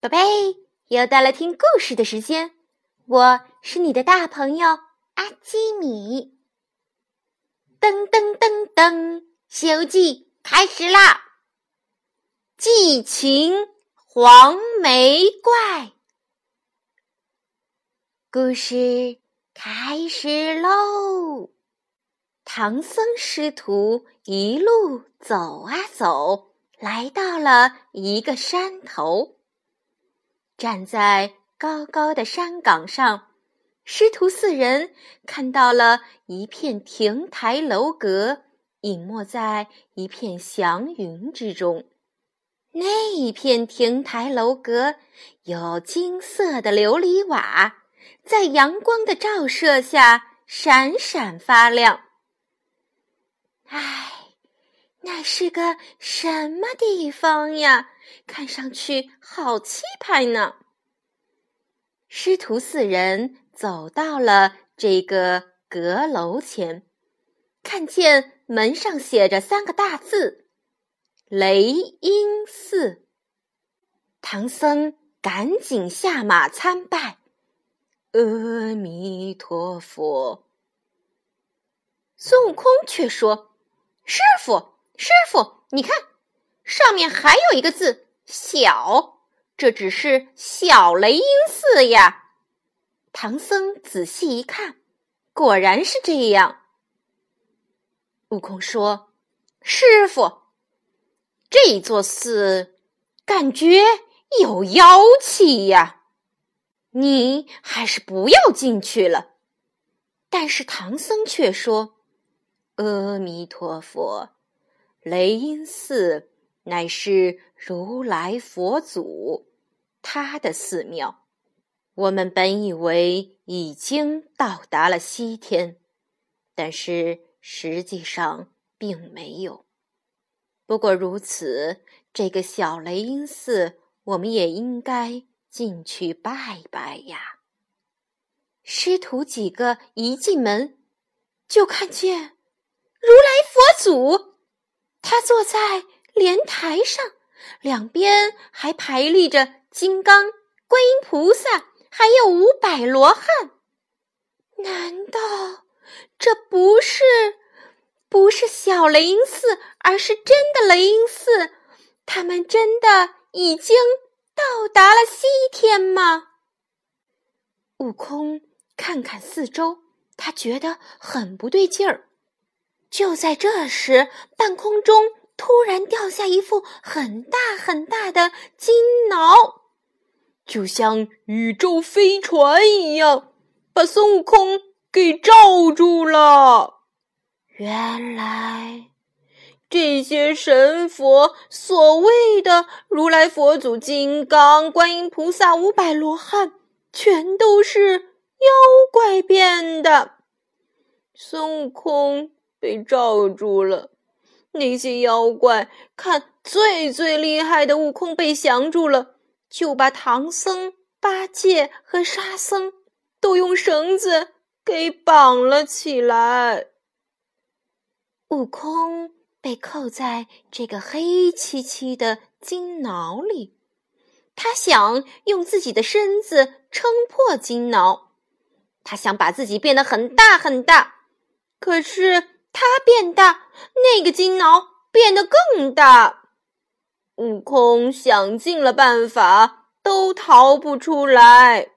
宝贝，又到了听故事的时间，我是你的大朋友阿基米。噔噔噔噔，《西游记》开始啦！祭秦黄眉怪，故事开始喽！唐僧师徒一路走啊走，来到了一个山头。站在高高的山岗上，师徒四人看到了一片亭台楼阁，隐没在一片祥云之中。那一片亭台楼阁有金色的琉璃瓦，在阳光的照射下闪闪发亮。唉，那是个什么地方呀？看上去好气派呢。师徒四人走到了这个阁楼前，看见门上写着三个大字“雷音寺”。唐僧赶紧下马参拜，阿弥陀佛。孙悟空却说。师傅，师傅，你看，上面还有一个字“小”，这只是小雷音寺呀。唐僧仔细一看，果然是这样。悟空说：“师傅，这座寺感觉有妖气呀，你还是不要进去了。”但是唐僧却说。阿弥陀佛，雷音寺乃是如来佛祖他的寺庙。我们本以为已经到达了西天，但是实际上并没有。不过如此，这个小雷音寺，我们也应该进去拜拜呀。师徒几个一进门，就看见。如来佛祖，他坐在莲台上，两边还排立着金刚、观音菩萨，还有五百罗汉。难道这不是不是小雷音寺，而是真的雷音寺？他们真的已经到达了西天吗？悟空看看四周，他觉得很不对劲儿。就在这时，半空中突然掉下一副很大很大的金挠，就像宇宙飞船一样，把孙悟空给罩住了。原来，这些神佛所谓的如来佛祖、金刚、观音菩萨、五百罗汉，全都是妖怪变的。孙悟空。被罩住了，那些妖怪看最最厉害的悟空被降住了，就把唐僧、八戒和沙僧都用绳子给绑了起来。悟空被扣在这个黑漆漆的金牢里，他想用自己的身子撑破金牢，他想把自己变得很大很大，可是。它变大，那个金挠变得更大。悟空想尽了办法，都逃不出来。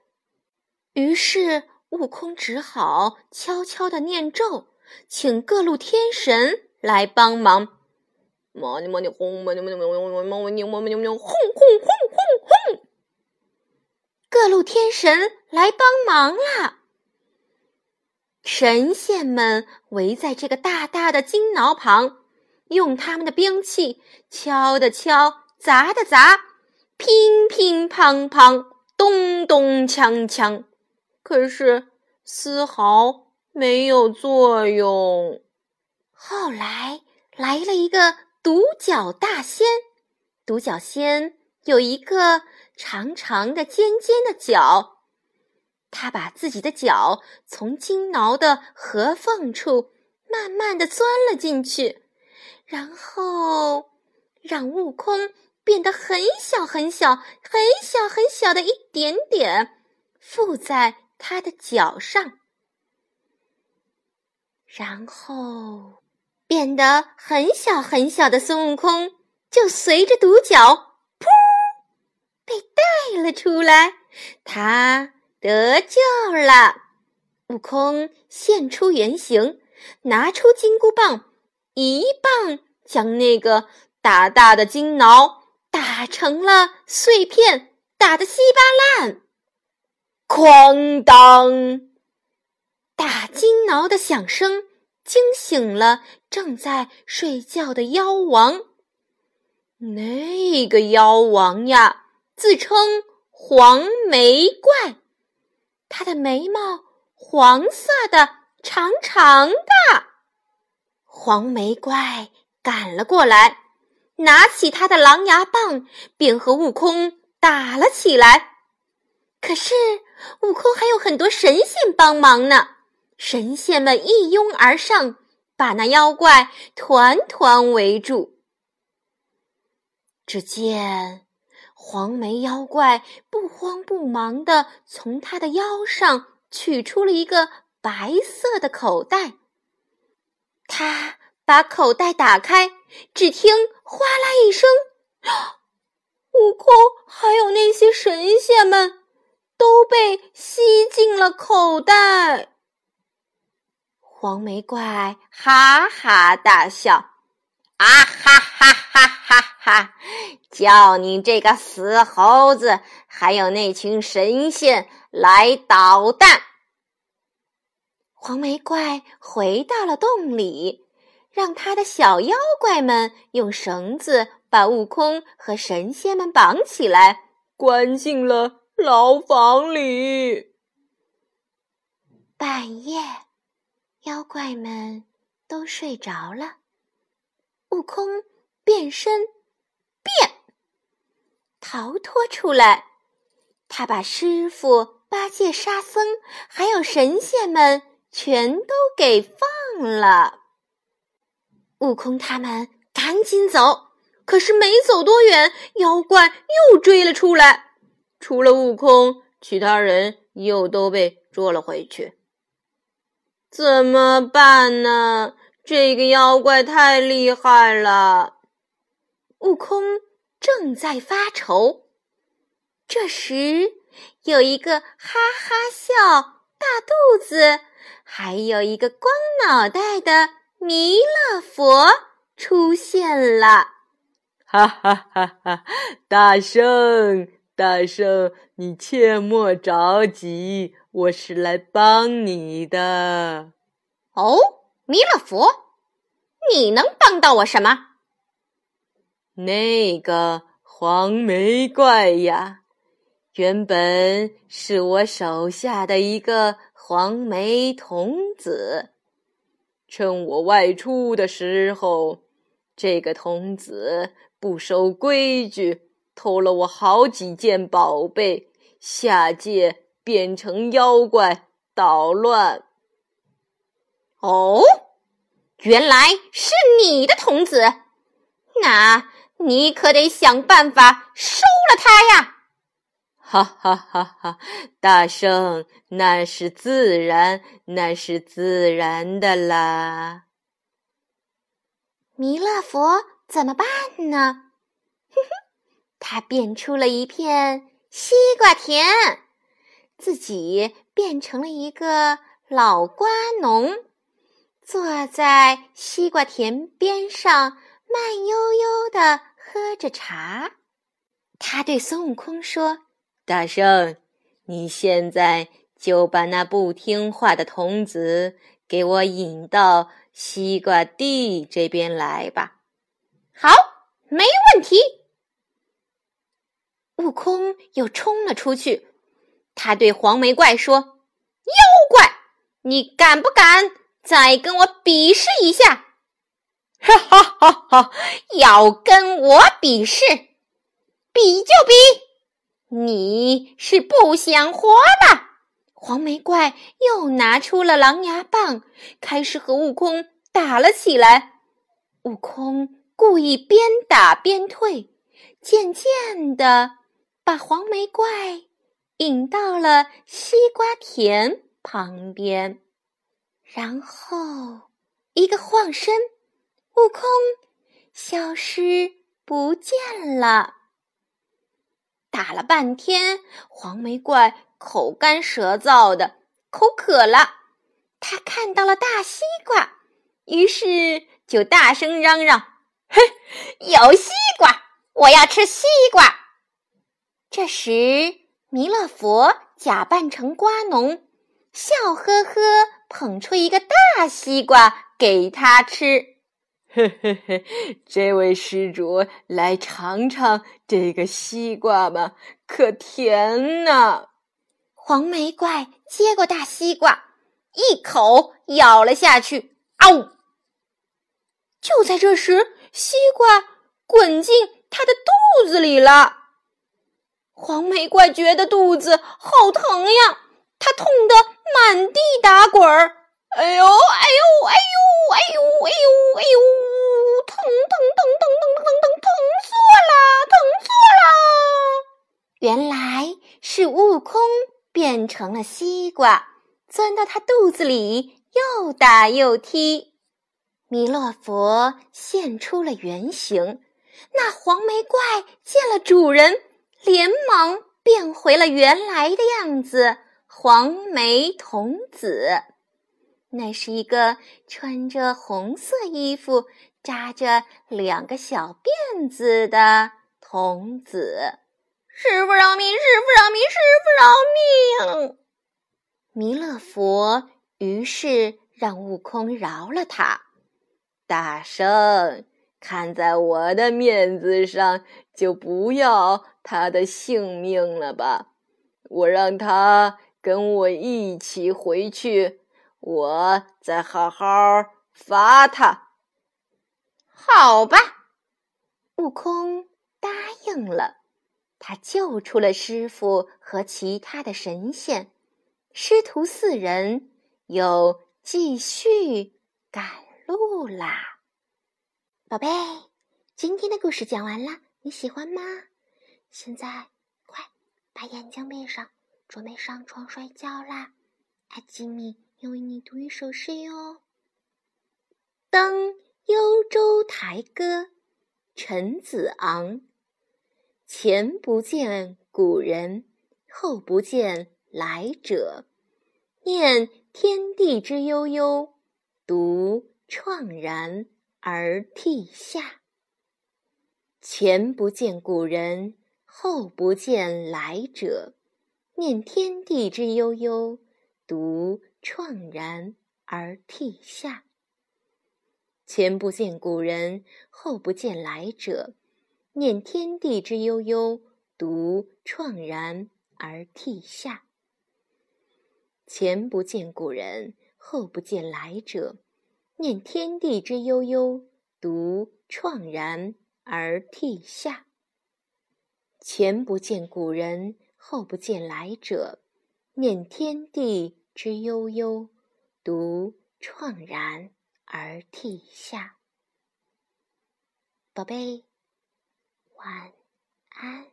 于是，悟空只好悄悄的念咒，请各路天神来帮忙。嘛呢嘛呢轰，嘛呢嘛呢嘛呢嘛呢嘛呢嘛呢轰轰轰轰轰！各路天神来帮忙啦！神仙们围在这个大大的金挠旁，用他们的兵器敲的敲，砸的砸，乒乒乓乓，咚咚锵锵，可是丝毫没有作用。后来来了一个独角大仙，独角仙有一个长长的、尖尖的角。他把自己的脚从金挠的合缝处慢慢的钻了进去，然后让悟空变得很小很小、很小很小的一点点，附在他的脚上，然后变得很小很小的孙悟空就随着独角，噗，被带了出来。他得救了。悟空现出原形，拿出金箍棒，一棒将那个大大的金挠。打成了碎片，打得稀巴烂。哐当！打金挠的响声惊醒了正在睡觉的妖王。那个妖王呀，自称黄眉怪，他的眉毛黄色的，长长的。黄眉怪赶了过来。拿起他的狼牙棒，便和悟空打了起来。可是悟空还有很多神仙帮忙呢，神仙们一拥而上，把那妖怪团团围住。只见黄眉妖怪不慌不忙地从他的腰上取出了一个白色的口袋，他。把口袋打开，只听“哗啦”一声，悟空还有那些神仙们都被吸进了口袋。黄眉怪哈哈大笑：“啊哈哈哈哈哈！叫你这个死猴子，还有那群神仙来捣蛋！”黄眉怪回到了洞里。让他的小妖怪们用绳子把悟空和神仙们绑起来，关进了牢房里。半夜，妖怪们都睡着了，悟空变身变逃脱出来。他把师傅、八戒、沙僧还有神仙们全都给放了。悟空他们赶紧走，可是没走多远，妖怪又追了出来。除了悟空，其他人又都被捉了回去。怎么办呢？这个妖怪太厉害了。悟空正在发愁，这时有一个哈哈笑、大肚子，还有一个光脑袋的。弥勒佛出现了，哈哈哈哈！大圣，大圣，你切莫着急，我是来帮你的。哦，弥勒佛，你能帮到我什么？那个黄眉怪呀，原本是我手下的一个黄眉童子。趁我外出的时候，这个童子不守规矩，偷了我好几件宝贝，下界变成妖怪捣乱。哦，原来是你的童子，那你可得想办法收了他呀！哈哈哈哈！大圣，那是自然，那是自然的啦。弥勒佛怎么办呢？哼哼，他变出了一片西瓜田，自己变成了一个老瓜农，坐在西瓜田边上，慢悠悠的喝着茶。他对孙悟空说。大圣，你现在就把那不听话的童子给我引到西瓜地这边来吧。好，没问题。悟空又冲了出去，他对黄眉怪说：“妖怪，你敢不敢再跟我比试一下？”哈哈哈哈！要跟我比试，比就比。你是不想活了？黄眉怪又拿出了狼牙棒，开始和悟空打了起来。悟空故意边打边退，渐渐的把黄眉怪引到了西瓜田旁边，然后一个晃身，悟空消失不见了。打了半天，黄眉怪口干舌燥的，口渴了。他看到了大西瓜，于是就大声嚷嚷：“嘿，有西瓜！我要吃西瓜！”这时，弥勒佛假扮成瓜农，笑呵呵捧出一个大西瓜给他吃。嘿嘿嘿，这位施主，来尝尝这个西瓜吧，可甜呢。黄眉怪接过大西瓜，一口咬了下去，嗷！就在这时，西瓜滚进他的肚子里了。黄眉怪觉得肚子好疼呀，他痛得满地打滚儿。哎呦，哎呦，哎呦，哎呦，哎呦，哎呦！疼疼疼疼疼疼疼疼死我了！疼死我了！原来是悟空变成了西瓜，钻到他肚子里，又打又踢。弥勒佛现出了原形，那黄眉怪见了主人，连忙变回了原来的样子——黄眉童子。那是一个穿着红色衣服、扎着两个小辫子的童子。师傅饶命！师傅饶命！师傅饶命！弥勒佛于是让悟空饶了他。大圣，看在我的面子上，就不要他的性命了吧。我让他跟我一起回去。我再好好罚他，好吧。悟空答应了，他救出了师傅和其他的神仙，师徒四人又继续赶路啦。宝贝，今天的故事讲完了，你喜欢吗？现在快把眼睛闭上，准备上床睡觉啦。阿基米。要为你读一首诗哟，《登幽州台歌》陈子昂。前不见古人，后不见来者。念天地之悠悠，独怆然而涕下。前不见古人，后不见来者。念天地之悠悠，独。怆然而涕下。前不见古人，后不见来者。念天地之悠悠，独怆然而涕下。前不见古人，后不见来者。念天地之悠悠，独怆然而涕下。前不见古人，后不见来者。念天地。之悠悠，独怆然而涕下。宝贝，晚安。